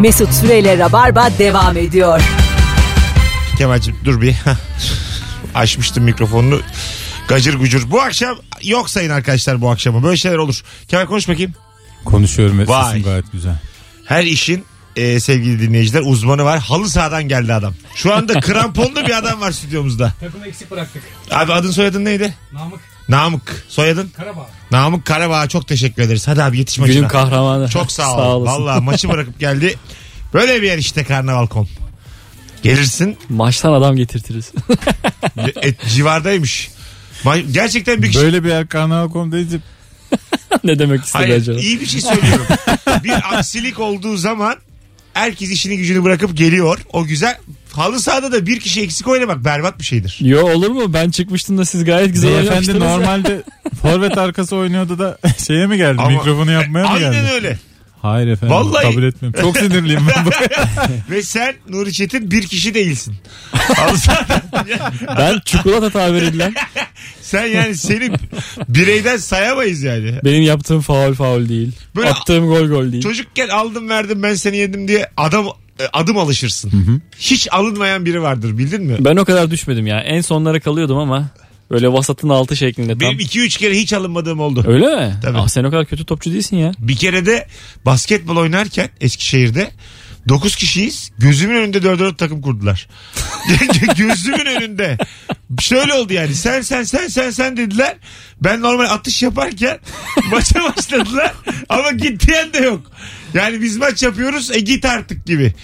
Mesut Süreyle Rabarba devam ediyor. Kemal'cim dur bir. Açmıştım mikrofonunu. Gacır gucur. Bu akşam yok sayın arkadaşlar bu akşama. Böyle şeyler olur. Kemal konuş bakayım. Konuşuyorum ve Vay. sesim gayet güzel. Her işin e, sevgili dinleyiciler uzmanı var. Halı sahadan geldi adam. Şu anda kramponlu bir adam var stüdyomuzda. Takımı eksik bıraktık. Abi adın soyadın neydi? Namık Namık. Soyadın? Karabağ. Namık Karabağ çok teşekkür ederiz. Hadi abi yetiş maçına. Günün kahramanı. Çok sağ ol. olasın. Valla maçı bırakıp geldi. Böyle bir yer işte karnaval.com. Gelirsin Maçtan adam getirtiriz. e, civardaymış. Ma- Gerçekten bir kişi Böyle bir yer karnaval.com deyince ne demek istedi Hayır acaba? iyi bir şey söylüyorum. bir aksilik olduğu zaman herkes işini gücünü bırakıp geliyor. O güzel. Halı sahada da bir kişi eksik oynamak berbat bir şeydir. Yo olur mu? Ben çıkmıştım da siz gayet güzel beyefendi oynamıştınız. normalde forvet arkası oynuyordu da şeye mi geldi? Ama- Mikrofonu yapmaya mı Aynen geldi? öyle. Hayır efendim Vallahi- kabul etmiyorum. Çok sinirliyim ben bu. Ve sen Nuri Çetin bir kişi değilsin. Halı sahada. Ben çikolata tabir edilen sen yani seni bireyden sayamayız yani. benim yaptığım faul faul değil. Böyle- Attığım gol gol değil. Çocukken aldım verdim ben seni yedim diye adam e, adım alışırsın. Hiç alınmayan biri vardır bildin mi? Ben o kadar düşmedim ya. En sonlara kalıyordum ama böyle vasatın altı şeklinde tam. Benim 2-3 kere hiç alınmadığım oldu. Öyle mi? Tabii. Aa, sen o kadar kötü topçu değilsin ya. Bir kere de basketbol oynarken Eskişehir'de 9 kişiyiz. Gözümün önünde 4 takım kurdular. Gözümün önünde. Şöyle oldu yani. Sen sen sen sen sen dediler. Ben normal atış yaparken maça başladılar. Ama git diyen de yok. Yani biz maç yapıyoruz. E git artık gibi.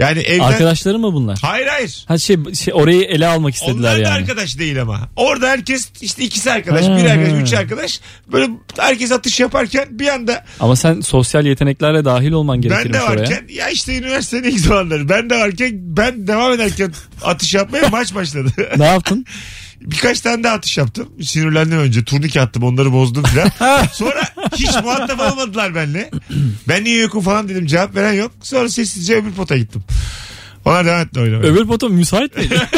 Yani evden... Arkadaşların mı bunlar? Hayır hayır. Ha şey, şey orayı ele almak istediler Onlar da yani. arkadaş değil ama. Orada herkes işte ikisi arkadaş, Ha, bir arkadaş, üç arkadaş. Böyle herkes atış yaparken bir anda Ama sen sosyal yeteneklerle dahil olman Ben gerekirmiş de oraya. varken ya işte üniversitenin ilk zamanları ben de varken ben devam ederken atış yapmaya maç başladı. Ne yaptın? Birkaç tane de atış yaptım. Sinirlendim önce. Turnike attım onları bozdum filan. Sonra hiç muhatap olmadılar benimle. Ben niye yokum falan dedim cevap veren yok. Sonra sessizce öbür pota gittim. Onlar devam etti oynamaya. Öbür pota müsait miydi?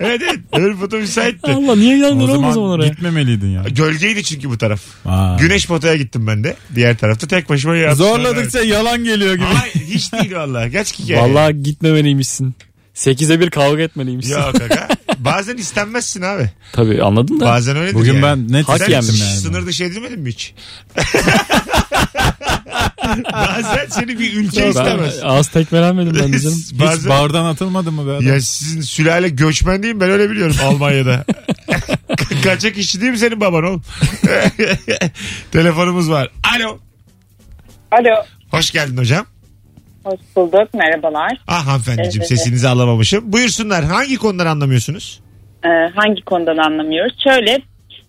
Evet evet. Öbür pota müsaitti. Allah niye geldin o zaman oraya? gitmemeliydin ya. Gölgeydi çünkü bu taraf. Aa. Güneş potaya gittim ben de. Diğer tarafta tek başıma yattım. Zorladıkça yalan geliyor gibi. Ay hiç değil valla. Gerçek hikaye. Vallahi gitmemeliymişsin. 8'e 1 kavga etmeliymişsin. Yok kaka. Bazen istenmezsin abi. Tabii anladın da. Bazen öyledir Bugün yani. ben net Hak hiç yani. sınır dışı edilmedin mi hiç? Bazen seni bir ülke istemez. az tekmelenmedim ben de canım. Hiç Bazen, bardan atılmadı mı be adam? ya sizin sülale göçmen değil mi? Ben öyle biliyorum Almanya'da. Ka- Kaçak işçi değil mi senin baban oğlum? Telefonumuz var. Alo. Alo. Hoş geldin hocam. Hoş bulduk. Merhabalar. Ah hanımefendiciğim Evet. sesinizi alamamışım. Buyursunlar. Hangi konuları anlamıyorsunuz? Ee, hangi konudan anlamıyoruz? Şöyle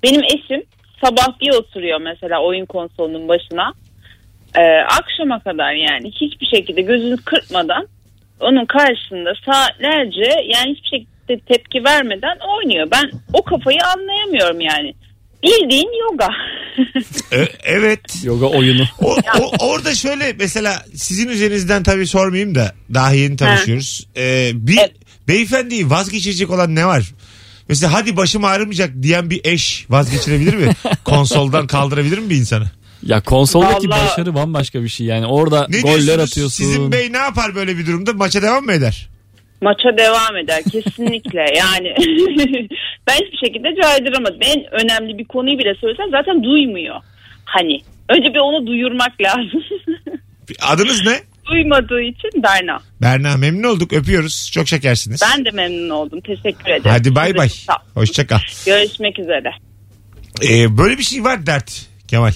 benim eşim sabah bir oturuyor mesela oyun konsolunun başına. Ee, akşama kadar yani hiçbir şekilde gözünü kırpmadan onun karşısında saatlerce yani hiçbir şekilde tepki vermeden oynuyor. Ben o kafayı anlayamıyorum yani. Bildiğin yoga. E, evet. Yoga oyunu. O, o- orada şöyle mesela sizin üzerinizden tabii sormayayım da daha yeni tanışıyoruz. Ee, bir Evet. beyefendiyi vazgeçirecek olan ne var? Mesela hadi başım ağrımayacak diyen bir eş vazgeçirebilir mi? Konsoldan kaldırabilir mi bir insanı? Ya konsoldaki Vallahi- başarı bambaşka bir şey. Yani orada Ne goller diyorsunuz? atıyorsun. Sizin bey ne yapar böyle bir durumda? Maça devam mı eder? Maça devam eder kesinlikle yani ben hiçbir şekilde caydıramadım en önemli bir konuyu bile söylesem zaten duymuyor hani önce bir onu duyurmak lazım Adınız ne? duymadığı için Berna Berna memnun olduk öpüyoruz. Çok şekersiniz. ben de memnun oldum teşekkür ederim Hadi bay bay. Sağ ol. Hoşça kal. görüşmek üzere Ee, böyle bir şey var dert Kemal.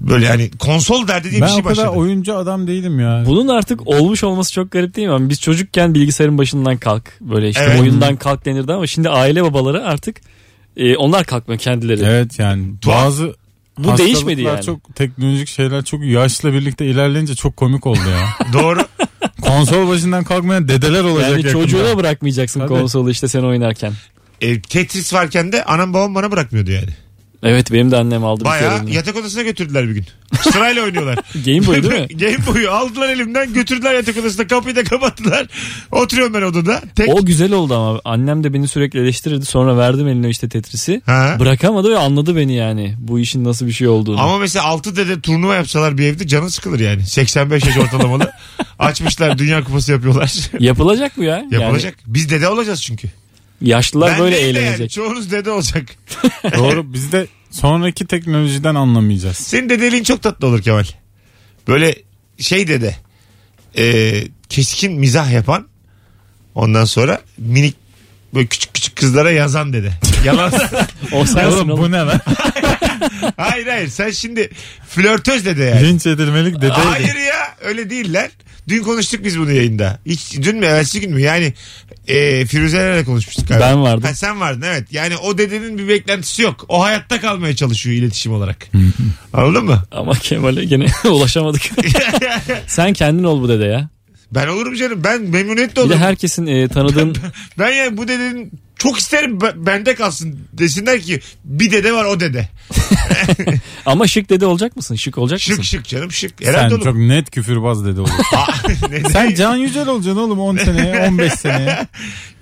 Böyle hani konsol derdi diye Ben bir şey o kadar başladı. oyuncu adam değilim ya. Bunun artık olmuş olması çok garip değil mi? Ama Biz çocukken bilgisayarın başından kalk. Böyle işte Evet. oyundan kalk denirdi ama şimdi aile babaları artık e, onlar kalkmıyor kendileri. Evet yani Tuhaf. bazı Bu değişmedi yani. çok teknolojik şeyler çok yaşla birlikte ilerleyince çok komik oldu ya. Doğru. Konsol başından kalkmayan dedeler olacak Yani yakında. çocuğuna bırakmayacaksın Tabii. konsolu işte sen oynarken. E, Tetris varken de anam babam bana bırakmıyordu yani. Evet benim de annem aldı bir Baya kere. yatak odasına götürdüler bir gün. Sırayla oynuyorlar. Game Boy değil mi? Game Boy'u aldılar elimden götürdüler yatak odasına kapıyı da kapattılar. Oturuyorum ben odada. Tek... O güzel oldu ama annem de beni sürekli eleştirirdi. Sonra verdim eline işte Tetris'i. Ha. Bırakamadı ve anladı beni yani. Bu işin nasıl bir şey olduğunu. Ama mesela 6 dede turnuva yapsalar bir evde canı sıkılır yani. 85 yaş ortalamalı. Açmışlar Dünya Kupası yapıyorlar. Yapılacak bu ya. Yapılacak. Biz dede olacağız çünkü. Yaşlılar Ben böyle değil de yani, eğlenecek. çoğunuz dede olacak. Doğru biz de sonraki teknolojiden anlamayacağız. Senin dedeliğin çok tatlı olur Kemal. Böyle şey dede. E, keskin mizah yapan. Ondan sonra minik böyle küçük küçük kızlara yazan dede. Yalan. O oğlum. bu ne lan? hayır hayır sen şimdi flörtöz dede yani. Linç edilmelik dedeydi. Hayır ya öyle değiller. Dün konuştuk biz bunu yayında. Hiç, dün mü evvelsi gün mü? Yani e, Firuze'lerle konuşmuştuk galiba. Ben vardım. Ha, sen vardın evet. Yani o dedenin bir beklentisi yok. O hayatta kalmaya çalışıyor iletişim olarak. Anladın mı? Ama Kemal'e gene ulaşamadık. Sen kendin ol bu dede ya. Ben olurum canım. Ben memnuniyetle Bir de olurum. herkesin e, tanıdığın Ben yani bu dedenin çok isterim b- bende kalsın. Desinler ki bir dede var o dede. ama şık dede olacak mısın? Şık olacak Şık mısın? şık canım şık. Sen Herhalde olur. çok net küfürbaz dedi. Neden? Sen Can Yücel olacaksın oğlum 10 seneye 15 seneye.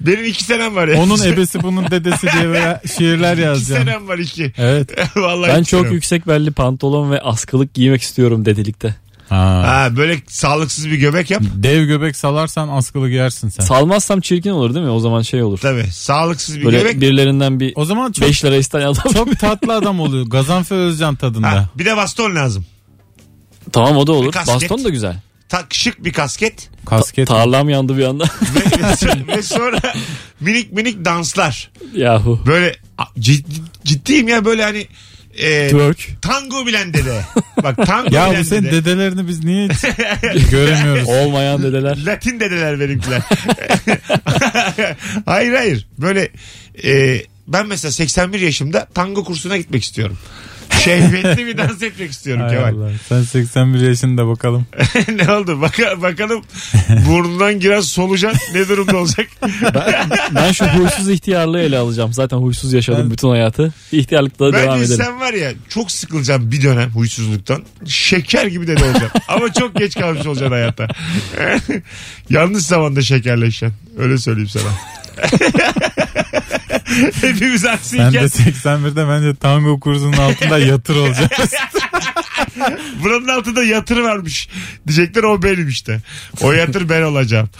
Benim iki senem var ya. Onun ebesi bunun dedesi diye böyle şiirler İki yazacaksın. senem var iki. Evet. Vallahi Ben iki çok senem. yüksek belli pantolon ve askılık giymek istiyorum dedelikte. Ha. Ha, böyle sağlıksız bir göbek yap. Dev göbek salarsan askılı giyersin sen. Salmazsam çirkin olur değil mi? O zaman şey olur. Tabii sağlıksız bir Böyle göbek. birilerinden bir O zaman çok 5 lira isteyen adam. çok tatlı adam oluyor. Gazanfer Özcan tadında. Ha, bir de baston lazım. Tamam o da olur. Kasket. Baston da güzel. Tak şık bir kasket Kasket. Tarlam yandı bir anda. ve, ve sonra minik minik danslar. Yahu. Böyle a, ciddi, ciddiyim ya böyle hani e, Twerk. tango bilen dede. Bak tango ya bilen bu senin dede. dedelerini biz niye hiç göremiyoruz? Olmayan dedeler. Latin dedeler benimkiler. hayır hayır. Böyle e, ben mesela 81 yaşımda tango kursuna gitmek istiyorum. Şehvetli bir dans etmek istiyorum Hay Kemal. Allah. Sen 81 yaşında bakalım. ne oldu? Baka, bakalım burnundan giren solucan ne durumda olacak? Ben şu huysuz ihtiyarlığı ele alacağım. Zaten huysuz yaşadım Ben- bütün hayatı. İhtiyarlıkta devam Bence edelim. sen var ya çok sıkılacaksın bir dönem huysuzluktan. Şeker gibi de olacaksın. Ama çok geç kalmış olacaksın hayatta. Yanlış zamanda şekerleşeceksin. Öyle söyleyeyim sana. Hepimiz Sen aksiyken de 81'de bence tango kursunun altında yatır olacaksın. buranın altında yatır varmış. Diyecekler o benim işte. O yatır ben olacağım.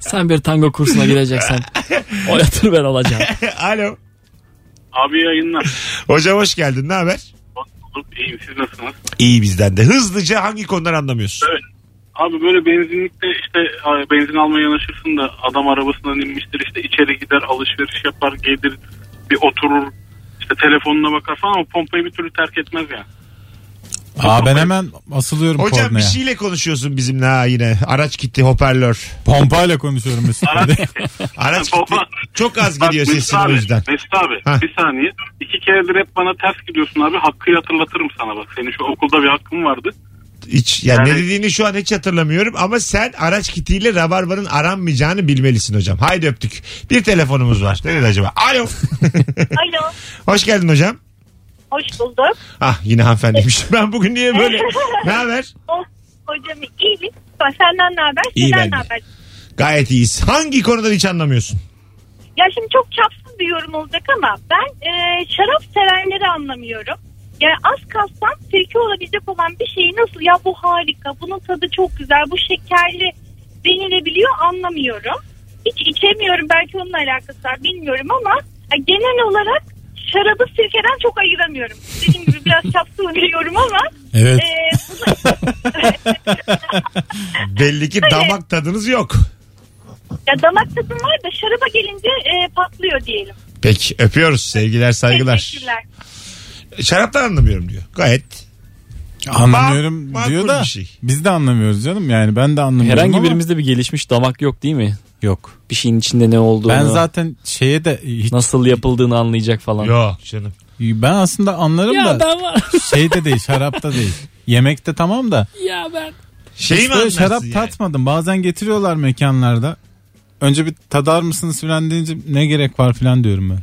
Sen bir tango kursuna gideceksen o yatır ben olacağım. Alo. Abi yayınlar. Hocam hoş geldin. Ne haber? Bulduk. İyiyim siz nasılsınız? İyi bizden de. Hızlıca hangi konuları anlamıyorsun? Evet. Abi böyle benzinlikte işte a, benzin almaya yanaşırsın da adam arabasından inmiştir işte içeri gider alışveriş yapar gelir bir oturur işte telefonuna bakar falan ama pompayı bir türlü terk etmez yani. Aa ben hemen asılıyorum Hocam bir kornaya. şeyle konuşuyorsun bizimle ha yine. Araç gitti hoparlör. Pompayla konuşuyorum Mesut. Araç gitti. Araç gitti. Baba. Çok az Bak gidiyor Mesut sesin o yüzden. Mesut abi Ha. bir saniye. İki keredir hep bana ters gidiyorsun abi. Hakkı'yı hatırlatırım sana bak. Senin şu okulda bir hakkın vardı. Hiç, yani, Yani- ne dediğini şu an hiç hatırlamıyorum ama sen araç kitiyle rabarbanın aranmayacağını bilmelisin hocam. Haydi öptük. Bir telefonumuz var. Nerede acaba? Alo. Alo, Hoş geldin hocam. hoş bulduk. Ah yine hanımefendiymiş. Ben bugün niye böyle? ne haber? Oh, hocam iyilik. Senden ne haber? İyi Senden ne haber? Gayet iyiyiz. Hangi konudan hiç anlamıyorsun? Ya şimdi çok çapsız bir yorum olacak ama ben e, şarap sevenleri anlamıyorum. Yani az kalsam sirke olabilecek olan bir şeyi nasıl ya bu harika, bunun tadı çok güzel, bu şekerli denilebiliyor anlamıyorum. Hiç içemiyorum belki onunla alakası var bilmiyorum ama ya genel olarak şarabı sirkeden çok ayıramıyorum. Dediğim gibi biraz çapsız bir yorum ama Evet. e, bunu- Belli ki damak tadınız yok. Ya damak tadım var da şaraba gelince e, patlıyor diyelim. Peki öpüyoruz. Sevgiler saygılar. Teşekkürler. Şaraptan anlamıyorum diyor. Gayet Anlamıyorum Makul diyor da bir şey. biz de anlamıyoruz canım. Yani ben de anlamıyorum Herhangi ama birimizde bir gelişmiş damak yok değil mi? yok. Bir şeyin içinde ne olduğunu, Ben zaten şeye de hiç, nasıl yapıldığını anlayacak falan. yok canım. ben aslında anlarım da ben var. şeyde değil şarapta değil. Yemekte tamam da ya ben. Şey hiç mi böyle anlarsın şarap yani? tatmadım. Bazen getiriyorlar mekanlarda. Önce bir tadar mısınız falan deyince ne gerek var falan diyorum ben.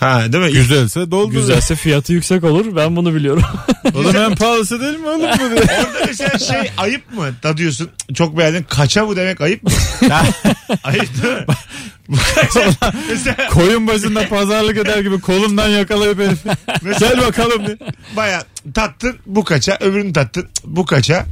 Ha değil mi? Güzelse doldur. Güzelse fiyatı yüksek olur. Ben bunu biliyorum. Oğlum en pahalısı değil mi oğlum bu diye. Orada mesela şey ayıp mı? Tadıyorsun. Çok beğendin. Kaça bu demek ayıp mı? ayıp değil mi? Mesela Koyun başında pazarlık eder gibi kolundan yakalayıp herif. Gel bakalım diye. baya tattın bu kaça öbürünü tattın bu kaça.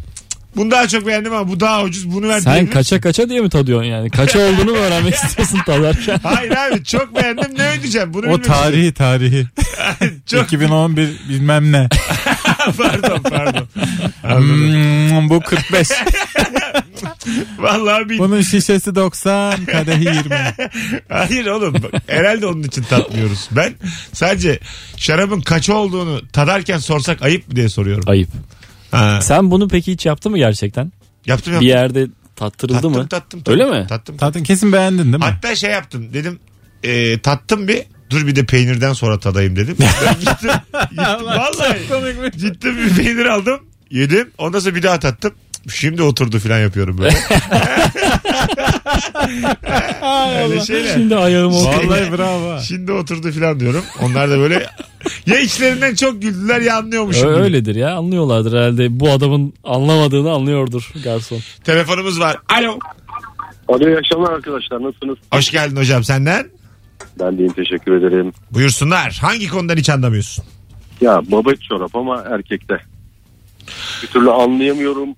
Bunu daha çok beğendim ama bu daha ucuz bunu ver Sen diyebilir kaça misin? kaça diye mi tadıyorsun yani? Kaça olduğunu mu öğrenmek istiyorsun tadarken? Hayır abi çok beğendim ne ödeyeceğim bunu O bilmek tarihi tarihi. çok 2011 bilmem ne. pardon pardon. Anladım. Hmm, bu 45. Vallahi bil. Bunun şişesi 90, kadehi 20. Hayır oğlum bak, herhalde onun için tatmıyoruz. Ben sadece şarabın kaç olduğunu tadarken sorsak ayıp mı diye soruyorum. Ayıp. Ha. Sen bunu peki hiç yaptın mı gerçekten? Yaptım Bir yaptım. yerde tattırıldı tattım, mı? tattım tattım. Öyle mi? Tattım. Zaten kesin beğendin değil mi? Hatta şey yaptım dedim e, tattım bir dur bir de peynirden sonra tadayım dedim. Ben gittim, gittim vallahi ciddi bir peynir aldım yedim ondan sonra bir daha tattım. Şimdi oturdu falan yapıyorum böyle. Öyle şeyler. Şimdi ayağım oldu. Vallahi bravo. Şimdi oturdu falan diyorum. Onlar da böyle ya içlerinden çok güldüler ya anlıyormuşum. Gibi. Öyledir ya anlıyorlardır herhalde. Bu adamın anlamadığını anlıyordur garson. Telefonumuz var. Alo. Alo iyi akşamlar arkadaşlar nasılsınız? Hoş geldin hocam senden. Ben deyim teşekkür ederim. Buyursunlar. Hangi konudan hiç anlamıyorsun? Ya babet çorap ama erkekte. Bir türlü anlayamıyorum.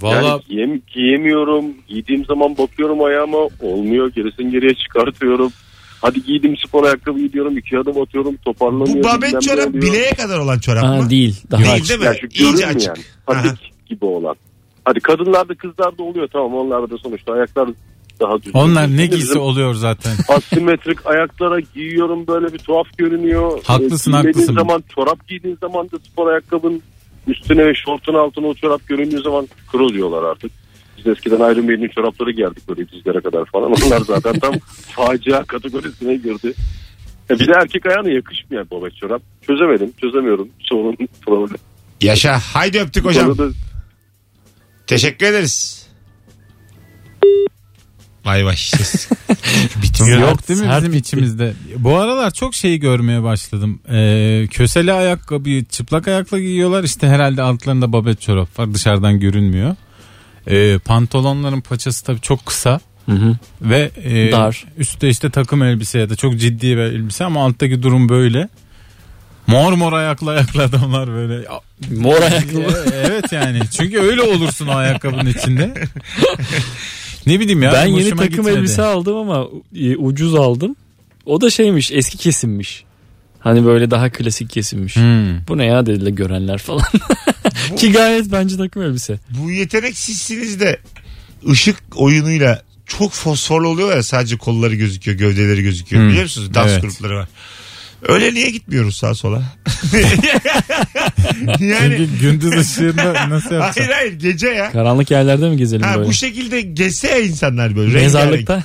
Valla Yani giyem, giyemiyorum. Giydiğim zaman bakıyorum ayağıma olmuyor. Gerisini geriye çıkartıyorum. Hadi giydim spor ayakkabı gidiyorum. iki adım atıyorum toparlanıyor. Bu babet çorap oluyor. bileğe kadar olan çorap Ha, mı? değil. Daha Değil açık. değil mi? Ya şu İyice açık. Patik Aha. gibi olan. Hadi kadınlarda kızlarda oluyor tamam onlarda da sonuçta ayaklar daha düzgün. onlar ne Bizim giysi oluyor zaten. asimetrik ayaklara giyiyorum böyle bir tuhaf görünüyor. Haklısın, Ee, haklısın. zaman çorap giydiğin zaman da spor ayakkabın üstüne ve şortun altına o çorap göründüğü zaman kırılıyorlar artık. Biz eskiden Iron Maiden'in çorapları giyerdik böyle dizlere kadar falan. Onlar zaten tam facia kategorisine girdi. Ya bir de erkek ayağına yakışmıyor babet çorap. Çözemedim, çözemiyorum. Sorun problem. Yaşa. Haydi öptük hocam. Hocam. Teşekkür ederiz. Vay vay. Ses. Bitmiyor. Yok değil mi Sert bizim bitti. içimizde? Bu aralar çok şeyi görmeye başladım. Ee, köseli ayakkabıyı çıplak ayakla giyiyorlar. İşte herhalde altlarında babet çorap var. Dışarıdan görünmüyor. Ee, pantolonların paçası tabii çok kısa. Hı hı. Ve e, Dar. üstte işte takım elbise ya da çok ciddi bir elbise ama alttaki durum böyle. Mor mor ayaklı ayaklı adamlar böyle. Mor ayaklı evet yani. Çünkü öyle olursun o ayakkabının içinde. ne bileyim ya. ben yeni takım gitmedi. elbise aldım ama e, ucuz aldım. O da şeymiş eski kesimmiş. Hani böyle daha klasik kesimmiş. Hmm. Bu ne ya dediler görenler falan. Ki gayet bence takım elbise. Bu yetenek sizsiniz de ışık oyunuyla çok fosforlu oluyor ya sadece kolları gözüküyor gövdeleri gözüküyor Hmm. biliyor musunuz dans Evet. grupları var. Öyle niye gitmiyoruz sağa sola? yani Çünkü gündüz ışığında nasıl hayır yapacaksın? hayır gece ya. Karanlık yerlerde mi gezelim Ha, böyle? bu şekilde geçse ya insanlar böyle. Mezarlıkta.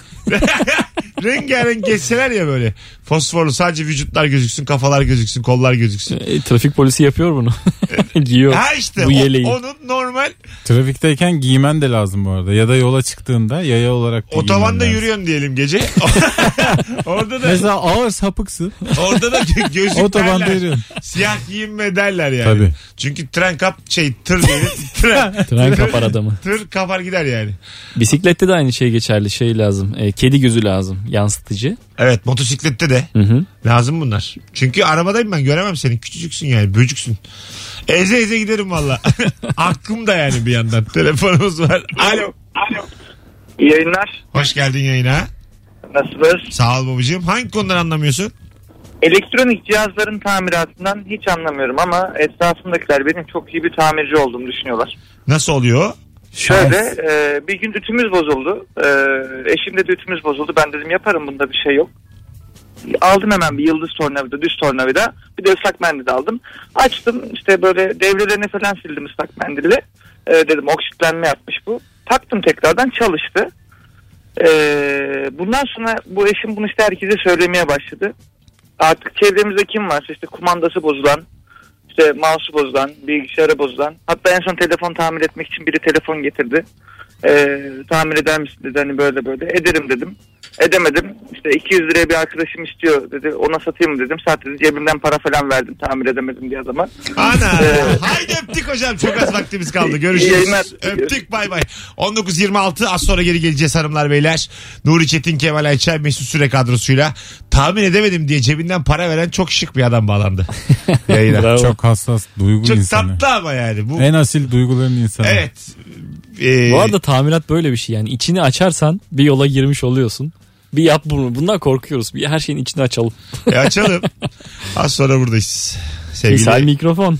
rengarenk geçseler ya böyle. Fosforlu sadece vücutlar gözüksün, kafalar gözüksün, kollar gözüksün. E, trafik polisi yapıyor bunu. Giyiyor. Ha işte Bu o- yeleği. onun normal Trafikteyken giymen de lazım bu arada. Ya da yola çıktığında yaya olarak da otobanda lazım. yürüyorsun diyelim gece. Orada da Mesela ağır sapıksın. orada da gö- gözüklerler. Otobanda yürüyorsun. Siyah giyinme derler yani. Tabii. Çünkü tren kap şey tır diyelim. tren, Tren kapar adamı. tır kapar gider yani. Bisiklette de aynı şey geçerli. Şey lazım. E, kedi gözü lazım. Yansıtıcı. Evet motosiklette de Hı hı. lazım bunlar. Çünkü arabadayım ben göremem seni. Küçücüksün yani böcüksün. Eze eze giderim valla. Aklım da yani bir yandan. Telefonumuz var. Alo. İyi yayınlar. Hoş geldin yayına. Nasılsınız? Sağ ol babacığım. Hangi konudan anlamıyorsun? Elektronik cihazların tamiratından hiç anlamıyorum ama etrafımdakiler benim çok iyi bir tamirci olduğumu düşünüyorlar. Nasıl oluyor? Şöyle e, bir gün ütümüz bozuldu. E, eşimde de ütümüz bozuldu. Ben dedim yaparım bunda bir şey yok. Aldım hemen bir yıldız tornavida, düz tornavida. Bir de ıslak mendil aldım. Açtım işte böyle devrelerini falan sildim ıslak mendille. E, dedim oksitlenme yapmış bu. Taktım tekrardan çalıştı. E, bundan sonra bu eşim bunu işte herkese söylemeye başladı. Artık çevremizde kim varsa işte kumandası bozulan, işte mouse'u bozulan, bilgisayarı bozulan. Hatta en son telefon tamir etmek için biri telefon getirdi. Ee, tamir eder misin dedi hani böyle böyle. Ederim dedim. Edemedim. İşte 200 liraya bir arkadaşım istiyor dedi. Ona satayım mı dedim. Saat dedi cebimden para falan verdim. Tamir edemedim diye adama. Ana. Haydi öptük hocam. Çok az vaktimiz kaldı. Görüşürüz. yayınlar. Öptük bay bay. 19.26 az sonra geri geleceğiz hanımlar beyler. Nuri Çetin Kemal Ayça Mesut Süre kadrosuyla tahmin edemedim diye cebinden para veren çok şık bir adam bağlandı. Yayına. Çok hassas duygu Çok insanı. tatlı ama yani. Bu, En asil duyguların insanı. evet. Ee, Bu arada tamirat böyle bir şey yani içini açarsan bir yola girmiş oluyorsun. Bir yap bunu. Bundan korkuyoruz. Bir her şeyin içini açalım. e, açalım. Az sonra buradayız. Sevgili Misal mikrofon.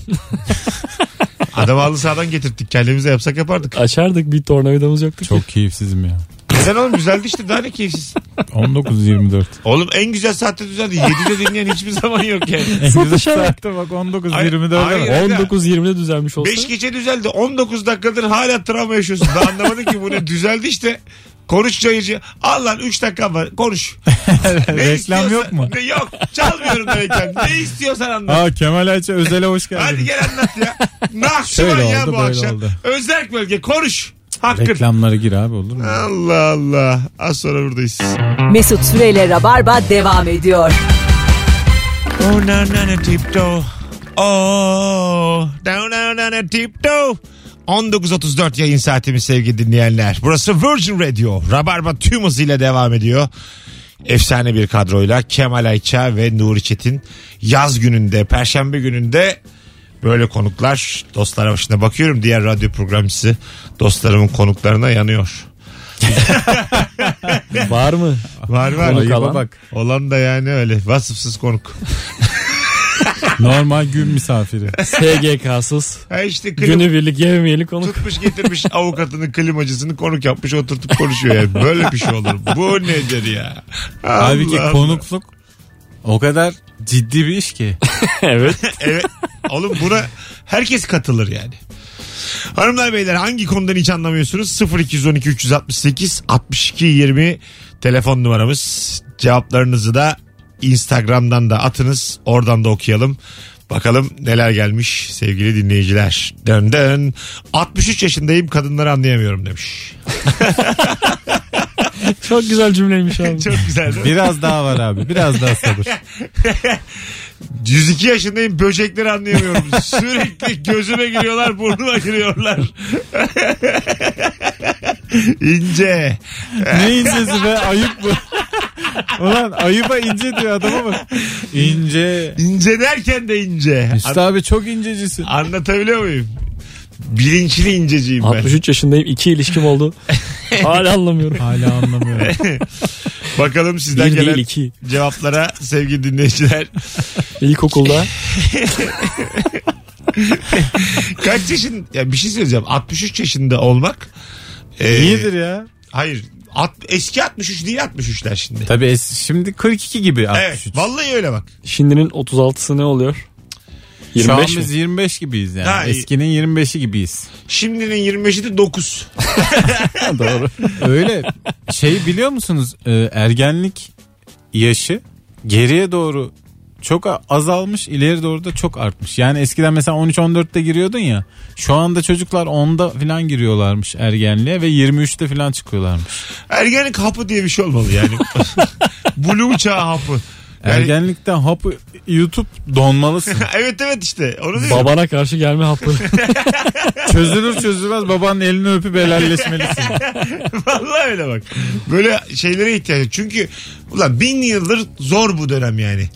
adam halı sahadan getirttik. Kendimize yapsak yapardık. Açardık bir tornavidamız yoktu ki. Çok keyifsizim ya. Neden oğlum güzeldi işte daha ne keyifsiz. 19-24. Oğlum en güzel saatte düzeldi. 7'de dinleyen hiçbir zaman yok yani. En güzel saatte bak 19-24'e Hayır. bak. 19-20'de düzelmiş olsa. 5 gece düzeldi. 19 dakikadır hala travma yaşıyorsun. Ben anlamadım ki bu ne düzeldi işte. Konuş çayırcı. Al lan 3 dakika var. Konuş. Ne Reklam yok mu? Ne, yok. Çalmıyorum da reklam. Ne istiyorsan anlat. Aa Kemal Ayça Özel'e hoş Hadi geldin. gel anlat ya. Şöyle ya oldu, bu akşam. oldu. Özerk bölge konuş. Hakkın. Reklamlara gir abi olur mu? Allah Allah. Az sonra buradayız. Mesut Süreyle Rabarba devam ediyor. Oh na na na tiptoe. Oh down down down na tiptoe. 19.34 yayın saatimiz sevgili dinleyenler. Burası Virgin Radio. Rabarba tüm hızıyla devam ediyor. Efsane bir kadroyla Kemal Ayça ve Nuri Çetin yaz gününde, perşembe gününde böyle konuklar dostlara başına bakıyorum. Diğer radyo programcısı dostlarımın konuklarına yanıyor. Var mı? Var var. Konuk Ayıba alan. bak. Olan da yani öyle vasıfsız konuk. Normal gün misafiri. SGK'sız. Ha işte klim- Günübirlik yememeyeli konuk. tutmuş getirmiş avukatını klimacısını konuk yapmış oturtup konuşuyor yani. Böyle bir şey olur. Bu nedir ya? Halbuki Allah Allah. konukluk o kadar ciddi bir iş ki. evet. Evet. Oğlum buna herkes katılır yani. Hanımlar beyler hangi konudan hiç anlamıyorsunuz? 0212 368 62 20 telefon numaramız. Cevaplarınızı da Instagram'dan da atınız. Oradan da okuyalım. Bakalım neler gelmiş sevgili dinleyiciler. Dön dön. 63 yaşındayım kadınları anlayamıyorum demiş. Çok güzel cümleymiş abi. Çok güzel değil mi? Biraz daha var abi. Biraz daha sabır. 102 yaşındayım böcekleri anlayamıyorum. Sürekli gözüme giriyorlar burnuma giriyorlar. İnce. ne incesi be ayıp bu. Ulan ayıba ince diyor adama bak. İnce. İnce derken de ince. Üstü abi çok incecisin. Anlatabiliyor muyum? Bilinçli inceciyim ben. 63 yaşındayım. iki ilişkim oldu. Hala anlamıyorum. Hala anlamıyorum. Bakalım sizden Bir gelen değil iki. cevaplara sevgili dinleyiciler. İlkokulda. Kaç yaşın ya bir şey söyleyeceğim. 63 yaşında olmak e, İyidir ya. Hayır. At, eski 63 değil 63'ler şimdi. Tabii es- şimdi 42 gibi 63. Evet. Vallahi öyle bak. Şimdinin 36'sı ne oluyor? Şu an 25 biz 25 gibiyiz yani. Ha. Eskinin 25'i gibiyiz. Şimdinin 25'i de 9. Doğru. Öyle şey biliyor musunuz? Ee, ergenlik yaşı geriye doğru çok a- azalmış ileri doğru da çok artmış. Yani eskiden mesela 13-14'te giriyordun ya şu anda çocuklar 10'da falan giriyorlarmış ergenliğe ve 23'te falan çıkıyorlarmış. Ergenlik hapı diye bir şey olmalı yani. Blue çağı hapı. Yani- Ergenlikte hapı YouTube donmalısın. evet evet işte onu diyorum. Babana karşı gelme hapı. Çözülür çözülmez babanın elini öpüp helalleşmelisin. Vallahi öyle bak. Böyle şeylere ihtiyaç. Çünkü ulan bin yıldır zor bu dönem yani.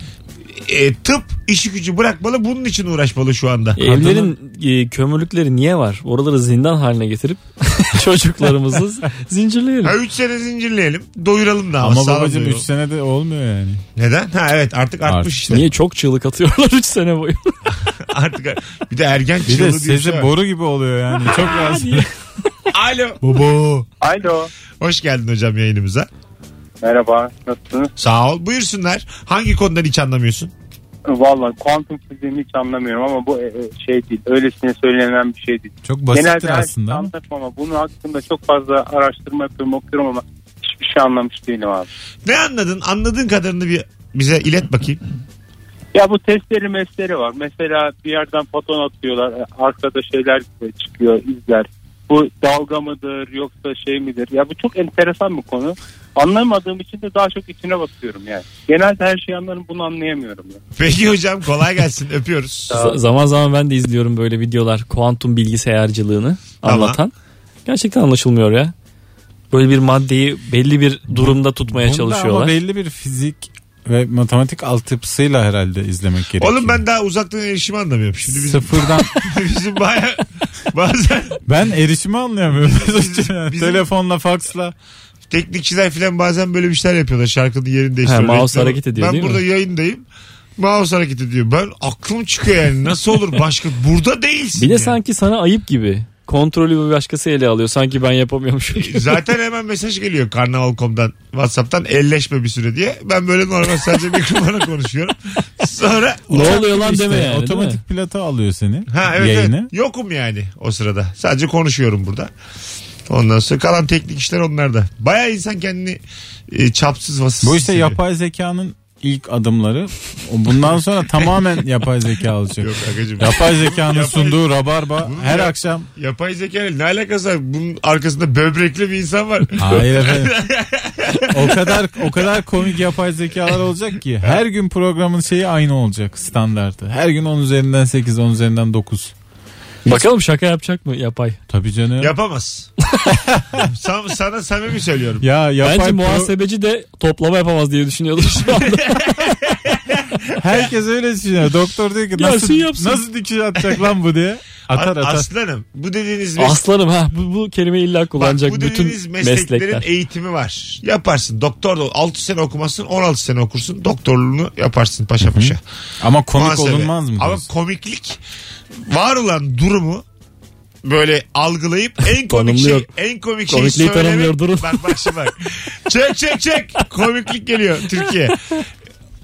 E, tıp işi gücü bırakmalı bunun için uğraşmalı şu anda. Evlerin e, kömürlükleri niye var? Oraları zindan haline getirip çocuklarımızı zincirleyelim. Ha 3 sene zincirleyelim. Doyuralım da ama, babacım 3 doyuralım. senede olmuyor yani. Neden? Ha evet artık artmış Artık. işte. Niye çok çığlık atıyorlar 3 sene boyu? Artık bir de ergen Bir çığlığı de diye bir şey sesi boru gibi oluyor yani. Çok rahatsız. Alo. Baba. Alo. Hoş geldin hocam yayınımıza. Merhaba. Nasılsınız? Sağ ol. Buyursunlar. Hangi konudan hiç anlamıyorsun? Valla kuantum fiziğini hiç anlamıyorum ama bu e, e, şey değil. Öylesine söylenen bir şey değil. Çok basittir Genelde şeyi aslında ama. anlarım ama bunun hakkında çok fazla araştırma yapıyorum okuyorum ama hiçbir şey anlamış değilim abi. Ne anladın? Anladığın kadarını bir bize ilet bakayım. Ya bu testleri mesleri var. Mesela bir yerden foton atıyorlar. e, Arkada şeyler çıkıyor izler. Bu dalga mıdır yoksa şey midir? Ya bu çok enteresan bir konu. Anlamadığım için de daha çok içine basıyorum yani. Genelde her şeyi anlarım bunu anlayamıyorum. Ya. Peki hocam kolay gelsin öpüyoruz. Z- zaman zaman ben de izliyorum böyle videolar kuantum bilgisayarcılığını Tamam. anlatan. Gerçekten anlaşılmıyor ya. Böyle bir maddeyi belli bir durumda tutmaya Bunda çalışıyorlar. ama belli bir fizik ve matematik altyapısıyla herhalde izlemek gerekiyor. Oğlum ben daha uzaktan erişimi anlamıyorum. Şimdi bizim, Sıfırdan bizim baya bazen ben erişimi anlayamıyorum. Yani Bizim- Telefonla, faksla. Teknikçiler falan bazen böyle bir şeyler yapıyorlar. Şarkının yerini değiştiriyorlar. Mouse Reklamı- hareket ediyor Ben değil mi? burada yayındayım. Mouse hareket ediyor. Ben aklım çıkıyor yani. Nasıl olur başka? Burada değilsin. Bir de yani. sanki sana ayıp gibi. Kontrolü bir başkası ele alıyor. Sanki ben yapamıyormuşum gibi. Zaten hemen mesaj geliyor Karnaval.com'dan Whatsapp'tan elleşme bir süre diye. Ben böyle normal sadece mikrofona konuşuyorum. Sonra ne oluyor lan İşte deme yani. değil mi? Otomatik pilota alıyor seni. ha evet, yayını. evet yokum yani o sırada. Sadece konuşuyorum burada. Ondan sonra kalan teknik işler onlarda. Baya insan kendini e, çapsız vasıfsız Bu işte hissediyor. yapay zekanın ilk adımları. Bundan sonra tamamen yapay zeka olacak. Yok agacım. Yapay zekanın Yapay- sunduğu rabarba Bunu her ya- akşam Yapay zeka ile ne alakası var? Bunun arkasında böbrekli bir insan var. Hayır efendim. o kadar o kadar komik yapay zekalar olacak ki her gün programın şeyi aynı olacak standartı. Her gün 10 üzerinden 8, 10 üzerinden 9. Bakalım şaka yapacak mı yapay? Tabii canım. Yapamaz. Sam- sana samimi söylüyorum. ya yapay Bence pro- muhasebeci de toplama yapamaz diye düşünüyordur şu anda. herkes öyle düşünüyor. Doktor diyor ki Gelsin nasıl yapsın. nasıl dikiş atacak lan bu diye. Atar A- atar. Aslanım bu dediğiniz mes- Aslanım ha bu, bu kelimeyi illa Bak, kullanacak bu bütün dediğiniz mesleklerin meslekler. eğitimi var. Yaparsın. Doktor da 6 sene okumazsın 16 sene okursun. Doktorluğunu yaparsın paşa paşa. Ama komik Muhasebe. olunmaz mı? Ama diyorsun? komiklik var olan durumu böyle algılayıp en komik şey en komik şeyi Komikliği söylemek. tanımlıyor, durun. Bak bak şimdi bak. çek çek çek. Komiklik geliyor Türkiye.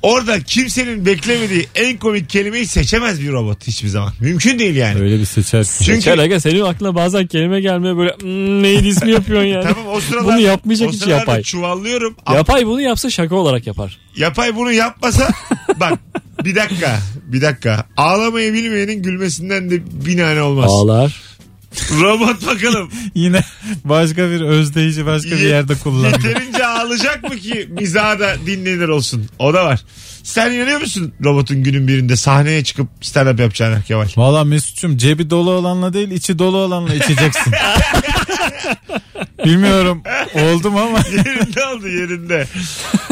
Orada kimsenin beklemediği en komik kelimeyi seçemez bir robot hiçbir zaman. Mümkün değil yani. Öyle bir seçersin. Çünkü- Çünkü aga senin aklına bazen kelime gelmeye böyle "Hmm, neydi ismi yapıyorsun yani. Tamam o sıralar Bunu yapmayacak o hiç sıralarda yapay. çuvallıyorum. Ama Yapay bunu yapsa şaka olarak yapar. Yapay bunu yapmasa bak bir dakika bir dakika ağlamayı bilmeyenin gülmesinden de bin tane olmaz. Ağlar. Robot bakalım Yine başka bir özdeyici başka bir Ye- yerde kullandı. yeterince ağlayacak mı ki mizahı da dinlenir olsun o da var. Sen inanıyor musun robotun günün birinde sahneye çıkıp stand up yapacağına Kemal? Valla Mesut'cum cebi dolu olanla değil içi dolu olanla içeceksin. Bilmiyorum oldu mu ama yerinde oldu yerinde.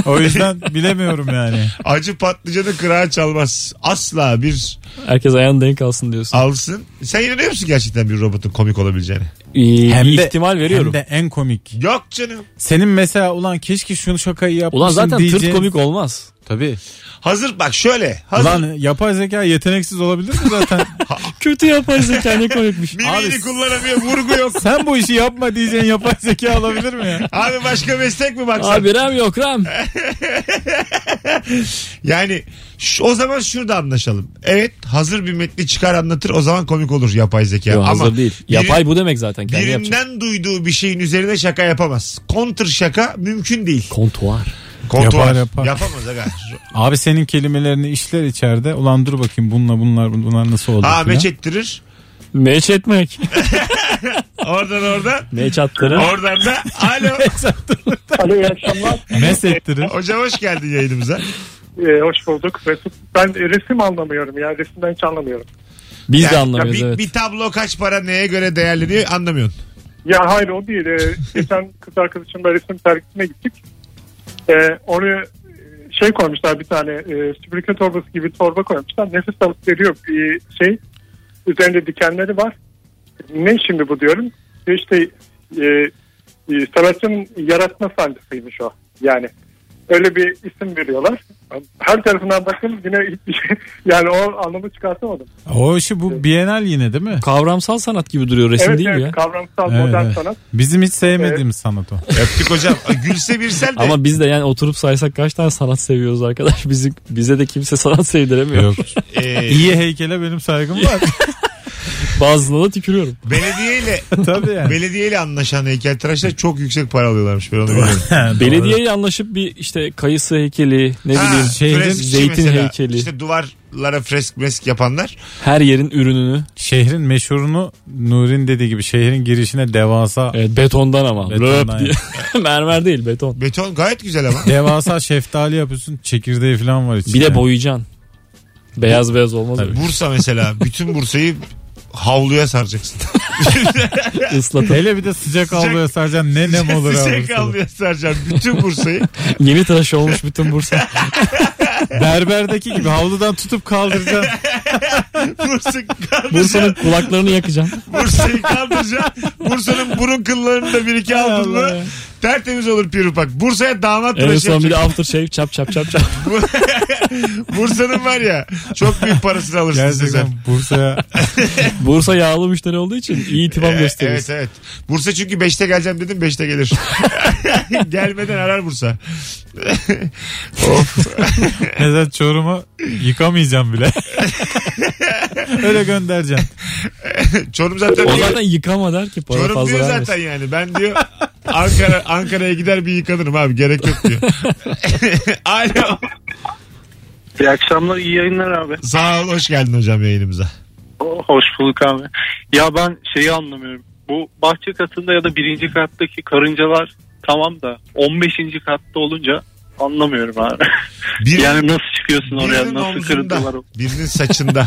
o yüzden bilemiyorum yani. Acı patlıcanı kırağa çalmaz. Asla bir Herkes ayağını denk alsın diyorsun. alsın. Sen inanıyor musun gerçekten bir robotun komik olabileceğine? Ee, Hem de, ihtimal veriyorum. Hem de en komik. Yok canım. Senin mesela ulan keşke şunu şakayı yapmışsın Ulan zaten diyeceğin... tırt komik olmaz. Tabii. Hazır bak şöyle. Hazır. Ulan yapay zeka yeteneksiz olabilir mi zaten? Kötü yapay zeka ne komikmiş. Mimini Abi- kullanamıyor vurgu yok. Sen bu işi yapma diyeceğin yapay zeka olabilir mi ya? Abi başka meslek mi baksan? Abi RAM yok RAM. Yani şu- o zaman şurada anlaşalım. Evet hazır bir metni çıkar anlatır o zaman komik olur yapay zeka. Yok, Ama hazır değil. biri- Yapay bu demek zaten. Kendi yapacak. birinden duyduğu bir şeyin üzerine şaka yapamaz. Counter şaka mümkün değil. Kontuar. Kontuar. Yapar, yapar. Yapamaz aga. Abi senin kelimelerini işler içeride. Ulan dur bakayım bununla bunlar bunlar nasıl oldu ha filan. meç ettirir. Meç etmek. Oradan oradan. Meç attırır. Oradan da alo. Alo iyi akşamlar. Mes ettirir. Hocam hoş geldin yayınımıza. Ee, hoş bulduk. Ben resim anlamıyorum ya. Resimden hiç anlamıyorum. Biz Yani de anlamıyoruz bir, evet. bir tablo kaç para neye göre değerleniyor anlamıyorsun. Ya hayır o değil. Ee, geçen kız arkadaşımla resim sergisine gittik. Ee, oraya e, şey koymuşlar bir tane e, süpürge torbası gibi torba koymuşlar. Nefes alıp veriyor bir şey. Üzerinde dikenleri var. Ne şimdi bu diyorum. İşte e, e, sanatçının yaratma sancısıymış o. Yani öyle bir isim veriyorlar. Her tarafından bakın yine hiçbir şey yani o anlamı çıkartamadım. O işi bu Bienal yine değil mi? Kavramsal sanat gibi duruyor resim evet değil evet mi ya? kavramsal Evet, modern evet. sanat. Bizim hiç sevmediğimiz sanat o. Öptük hocam. Gülse Birsel de. Ama biz de yani oturup saysak kaç tane sanat seviyoruz arkadaş. Bizi, bize de kimse sanat sevdiremiyor. Yok. e, İyi heykele benim saygım var. Bazılarına da tükürüyorum. Belediyeyle Tabii yani. belediyeyle anlaşan heykeltıraşlar çok yüksek para alıyorlarmış ben onu biliyorum. Belediyeyle anlaşıp bir işte kayısı heykeli ne Ha, bileyim şehrin freskçi zeytin mesela. heykeli. İşte duvarlara fresk mesk yapanlar. her yerin ürününü Şehrin meşhurunu Nuri'nin dediği gibi şehrin girişine devasa evet, betondan ama Betondan Löp diye. mermer değil beton. Beton gayet güzel ama. devasa şeftali yapıyorsun. Çekirdeği falan var içinde. Bir de boyayacaksın. Beyaz beyaz olmaz öyle. Bursa mesela bütün Bursa'yı havluya saracaksın. Islatıp Hele bir de sıcak avluya saracaksın ne nem olur abi. Sıcak havluya saracaksın bütün Bursa'yı. yeni tıraş olmuş bütün Bursa. Berberdeki gibi havludan tutup kaldıracaksın. Bursa kaldıracaksın. Bursa'nın kulaklarını yakacaksın. Bursa'yı kaldıracaksın. Bursa'nın burun kıllarını da bir iki aldın mı. Tertemiz olur pirupak. Bursa'ya damat En tıraşı son bir de yapacaksın. after shave çap çap çap çap. Bursa'nın var ya çok büyük parasını alırsın sen. Gerçekten Bursa'ya Bursa yağlı müşteri olduğu için iyi itibar Ee, gösteriyoruz. Evet evet. Bursa çünkü 5'te geleceğim dedim 5'te gelir. Gelmeden arar Bursa. of. mesela Çorum'a yıkamayacağım bile. Öyle göndereceksin. Çorum zaten O diyor, zaten yıkama der ki para Çorum fazla diyor vermesin. zaten yani. Ben diyor Ankara Ankara'ya gider bir yıkanırım abi gerek yok diyor. Alo. İyi akşamlar iyi yayınlar abi. Sağ ol hoş geldin hocam yayınımıza. Hoş bulduk abi. Ya ben şeyi anlamıyorum. Bu bahçe katında ya da birinci kattaki karıncalar tamam da 15. katta olunca anlamıyorum abi. Bir, yani nasıl çıkıyorsun oraya nasıl kırıntılar omzunda, birinin saçında.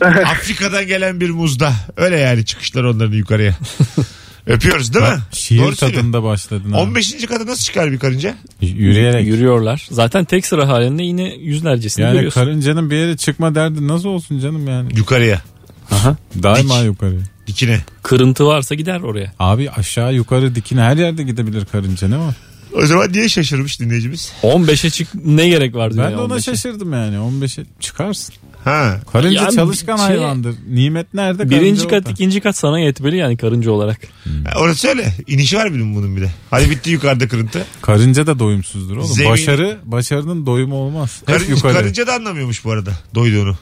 Afrika'dan gelen bir muzda. Öyle yani çıkışlar onların yukarıya. Öpüyoruz değil mi? Şiir Doğru söylüyor. tadında başladın abi. 15. kata nasıl çıkar bir karınca? Yürüyerek. Yürüyorlar. Zaten tek sıra halinde yine yüzlercesini Yani görüyorsun. karıncanın bir yere çıkma derdi nasıl olsun canım yani. Yukarıya. Aha. Daima Dik. yukarı. Dikine. Kırıntı varsa gider oraya. Abi aşağı yukarı dikine her yerde gidebilir karınca ne var? O zaman niye şaşırmış dinleyicimiz? 15'e çık ne gerek var diyor. Ben de ona 15'e. şaşırdım yani 15'e çıkarsın. Ha. Karınca Yani çalışkan şey- hayvandır. Nimet nerede? Birinci karınca kat, orada. ikinci kat sana yetmeli yani karınca olarak. Ha, Orası öyle. İnişi var bilim bunun bir de. Hadi bitti yukarıda kırıntı. Karınca da doyumsuzdur oğlum. Zemin- Başarı, başarının doyumu olmaz. Hep Karınca, yukarı. karınca da anlamıyormuş bu arada doyduğunu.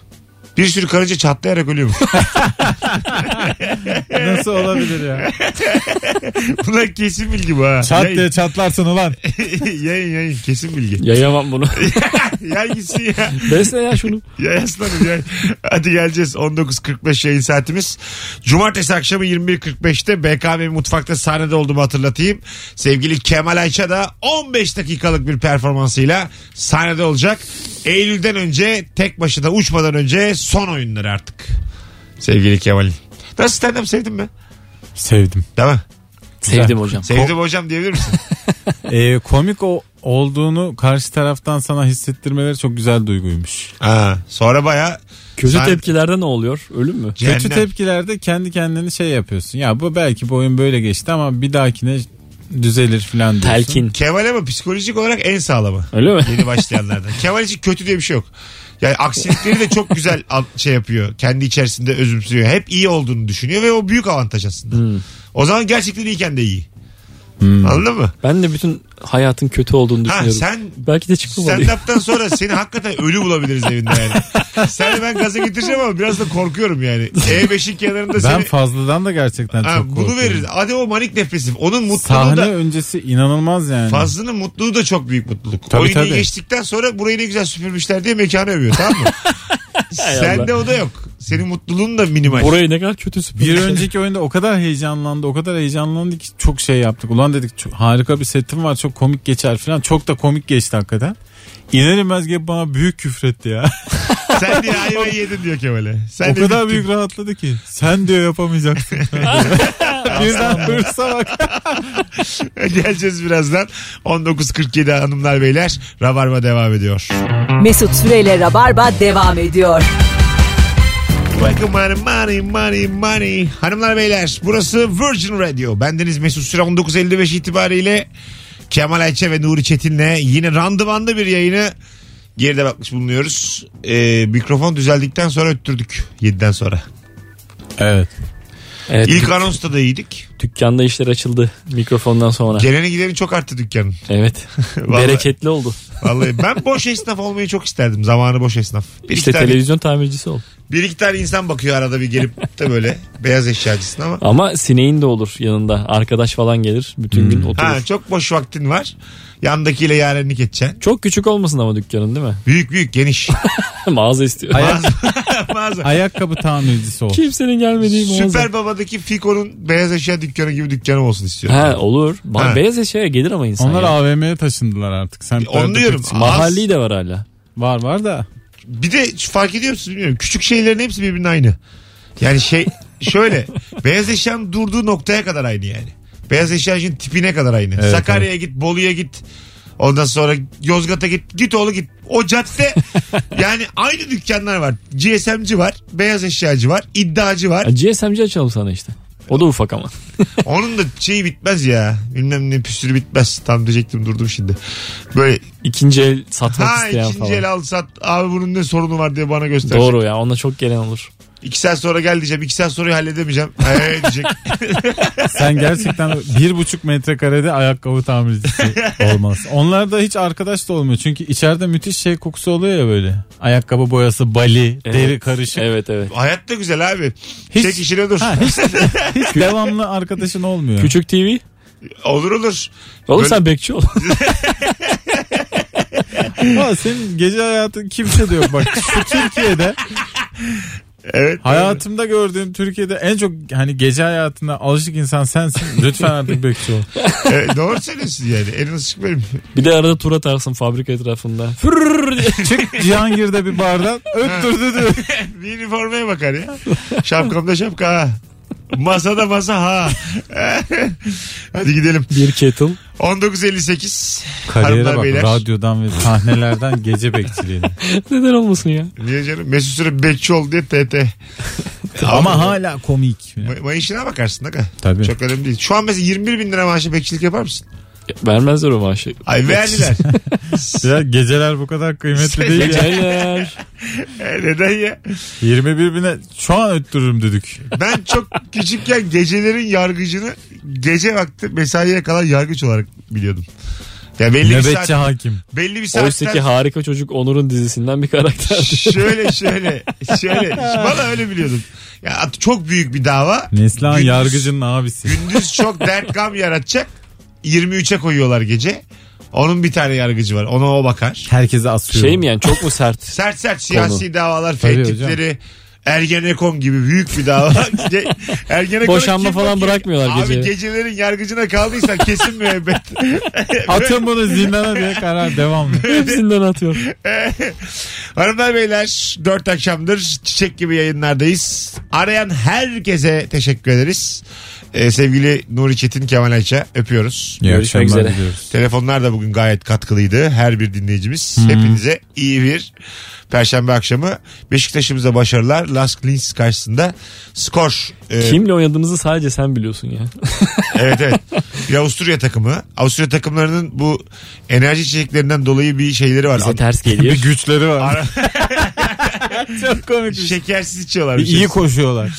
Bir sürü karınca çatlayarak ölüyormuş. Nasıl olabilir ya? Bunlar kesin bilgi bu ha. Çat Yayın, diye çatlarsın ulan. yayın yayın kesin bilgi. Yayamam bunu. Yay gitsin ya. Besle ya şunu. Yay aslanım yay. Hadi geleceğiz 19.45 yayın saatimiz. Cumartesi akşamı 21.45'te BKM Mutfak'ta sahnede olduğumu hatırlatayım. Sevgili Kemal Ayça da 15 dakikalık bir performansıyla sahnede olacak. Eylül'den önce tek başına uçmadan önce son oyunları artık. Sevgili Kemal. Nasıl stand-up sevdin mi? Sevdim. Değil mi? Sevdim hocam. Sevdim hocam diyebilir misin? Ee, komik o olduğunu karşı taraftan sana hissettirmeleri çok güzel duyguymuş. ha, sonra baya Kötü Sen- tepkilerde ne oluyor? Ölüm mü? Kötü tepkilerde kendi kendini şey yapıyorsun. Ya bu belki bu oyun böyle geçti ama bir dahakine düzelir falan diyorsun. Telkin. Kemal ama psikolojik olarak en sağlamı. Öyle mi? Yeni başlayanlardan. Kemal için kötü diye bir şey yok. Yani aksilikleri de çok güzel şey yapıyor. Kendi içerisinde özümsüyor. Hep iyi olduğunu düşünüyor ve o büyük avantaj aslında. Hmm. O zaman gerçekten iyiken de iyi. Hmm. Anladın mı? Ben de bütün hayatın kötü olduğunu Ha düşünüyorum. sen Belki de çıkmamalıyım. stand-up'tan sonra seni hakikaten ölü bulabiliriz evinde yani. Seni ben gaza getireceğim ama biraz da korkuyorum yani. E5'in kenarında Ben seni... fazladan da gerçekten Ha, çok bunu korkuyorum. verir. Hadi o manik depresif. Onun mutluluğu Sahne da... öncesi inanılmaz yani. Fazlının mutluluğu da çok büyük mutluluk. Tabii, Oyunu tabii. geçtikten sonra burayı ne güzel süpürmüşler diye mekanı övüyor tamam mı? Sende o da yok. Senin mutluluğun da minimal. Burayı ne kadar kötü. Bir önceki oyunda o kadar heyecanlandı, o kadar heyecanlandı ki çok şey yaptık. Ulan dedik çok, harika bir setim var, çok komik geçer falan. Çok da komik geçti hakikaten. İner inmez gibi bana büyük küfretti ya. Sen diye ayvayı yedin diyor Kemal'e. Sen o kadar bittin. büyük rahatladı ki. Sen diyor yapamayacaksın. Birden hırsa bak. Geleceğiz birazdan. 19.47 hanımlar beyler. Rabarba devam ediyor. Mesut Süreyle Rabarba devam ediyor. Welcome money money money money. Hanımlar beyler burası Virgin Radio. Bendeniz Mesut Süre 19.55 itibariyle Kemal Ayça ve Nuri Çetin'le yine randımanlı bir yayını geride bakmış bulunuyoruz. Ee, mikrofon düzeldikten sonra öttürdük 7'den sonra. Evet. Evet, İlk anonsta da iyiydik. dükkanda işler açıldı mikrofondan sonra. Geleni gideni çok arttı dükkanın. Evet. Vallahi- Bereketli oldu. Vallahi ben boş esnaf olmayı çok isterdim. Zamanı boş esnaf. Bir İşte iki tane televizyon tamircisi ol. Bir iki tane insan bakıyor arada bir gelip de böyle beyaz eşyacısın ama. Ama sineğin de olur yanında. Arkadaş falan gelir. Bütün gün oturur. Ha, çok boş vaktin var. Yandakiyle yarenlik edeceksin. Çok küçük olmasın ama dükkanın değil mi? Büyük büyük geniş. Mağaza istiyor. Ayak, Mağaza. ayakkabı tamircisi ol. Kimsenin gelmediği mağaza. Süper Baba'daki Fiko'nun beyaz eşya dükkanı gibi dükkanı olsun istiyorum. Ha olur. Ba- Ha. Beyaz eşyaya gelir ama insan. Onlar ya. AVM'ye taşındılar artık. Sen Onu diyorum. Mahalli de var hala. Var var da. Bir de fark ediyor musunuz bilmiyorum. Küçük şeylerin hepsi birbirine aynı. Yani şey şöyle beyaz eşyanın durduğu noktaya kadar aynı yani. Beyaz eşyanın tipine kadar aynı. Evet, Sakarya'ya git, Bolu'ya git. Ondan sonra Yozgat'a git. Git oğlu git. O cadde yani aynı dükkanlar var. GSM'ci var. Beyaz eşyacı var. iddiacı var. Ha, GSMC açalım sana işte. O da ufak ama. Onun da şeyi bitmez ya. Bilmem ne püsürü bitmez. Tam diyecektim durdum şimdi. Böyle İkinci el satmak ha isteyen ikinci falan. el al sat. Abi bunun ne sorunu var diye bana gösterecek. Doğru ya onunla çok gelen olur. İki saat sonra gel diyeceğim. İki saat sonra halledemeyeceğim. Ee diyecek. Sen gerçekten bir buçuk metrekarede ayakkabı tamircisi olmaz. Onlar da hiç arkadaş da olmuyor. Çünkü içeride müthiş şey kokusu oluyor ya böyle. Ayakkabı boyası, bali, Evet. deri karışık. Evet evet. Hayat da güzel abi. Hiç- Çek işine dur. Ha, hiç, hiç devamlı arkadaşın olmuyor. Küçük TV. Olur olur. Oğlum Böyle- sen bekçi ol. Ama senin gece hayatın kimse de yok. Bak şu Türkiye'de Evet. hayatımda gördüğüm Türkiye'de en çok hani gece hayatına alışık insan sensin. Lütfen artık bekçi ol. Evet, doğru söylüyorsun yani. En alışık benim. bir de arada tur atarsın fabrika etrafında. Çık Cihangir'de bir bardan öttürdü diyor. bir üniformaya bakar ya. Şapkamda şapka. Masada masa ha. Hadi gidelim. bir kettle. 19.58. Kariyere Hanımlar, bak beyler. radyodan ve sahnelerden gece bekçiliğine. Neden olmasın ya? Niye canım? Mesut Süre bekçi ol diye TT. Ama hala komik. Ma- Maaşına bakarsın aga. Tabii. Çok önemli değil. Şu an mesela 21 bin lira maaşı bekçilik yapar mısın? Vermezler o maaşı. Ay verdiler. Ya geceler bu kadar kıymetli değil ya. Geceler. E, Neden ya? 21 bine şu an öttürürüm dedik. Ben çok küçükken gecelerin yargıcını gece vakti mesaiye kalan yargıç olarak biliyordum. Ya belli bir Nöbetçi saat, hakim. belli bir saatten Oysa ki harika çocuk Onur'un dizisinden bir karakter. şöyle şöyle şöyle bana öyle biliyordum. Ya çok büyük bir dava. Neslihan Gündüz- yargıcının abisi. Gündüz çok dert gam yaratacak. 23'e koyuyorlar gece. Onun bir tane yargıcı var. Ona o bakar. Herkese asıyor. şey mi yani çok mu sert? Sert sert siyasi davalar, Tabii tehditleri, Ergenekon gibi büyük bir dava. Ge- Ergenekon'a Boşanma falan bakıyor? bırakmıyorlar Abi gece. gecelerin yargıcına kaldıysan kesin müebbet. Atın bunu zindana diye karar devamlı. Hepsinden atıyor. Hanımlar beyler dört akşamdır çiçek gibi yayınlardayız. Arayan herkese teşekkür ederiz. Ee, sevgili Nuri Çetin Kemal Ayça öpüyoruz. İyi Görüşmek akşamlar üzere. diliyoruz. Telefonlar da bugün gayet katkılıydı. Her bir dinleyicimiz. Hepinize iyi bir Perşembe akşamı. Beşiktaş'ımıza başarılar. Lask Linz karşısında skor. e, Kimle oynadığımızı sadece sen biliyorsun ya. Evet evet. Bir Avusturya takımı. Avusturya takımlarının bu enerji içeceklerinden dolayı bir şeyleri var. Bize ters geliyor. Bir güçleri var. Ara- Çok komik. Şekersiz içiyorlar. Bir bir şey. iyi koşuyorlar.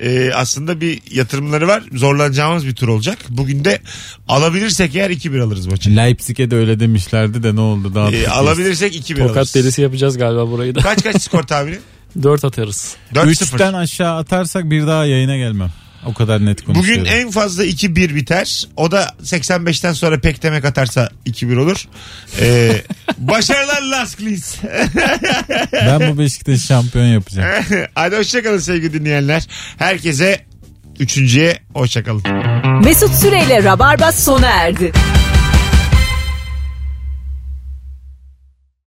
Ee, aslında bir yatırımları var. Zorlanacağımız bir tur olacak. Bugün de alabilirsek eğer 2-1 alırız maçı. Leipzig'e de öyle demişlerdi de ne oldu daha Ee, alabilirsek 2-1 alırız. Tokat delisi yapacağız galiba burayı da. Kaç kaç skor tahmini? 4 atarız. 4-0. Üçten aşağı atarsak bir daha yayına gelmem. O kadar net konuşuyorum. Bugün en fazla 2-1 biter. O da 85'ten sonra pek demek atarsa 2-1 olur. Ee, başarılar Lask Linz. Ben bu Beşiktaş'ı şampiyon yapacağım. Hadi hoşçakalın sevgili dinleyenler. Herkese üçüncüye hoşçakalın. Mesut Süreyle Rabarba sona erdi.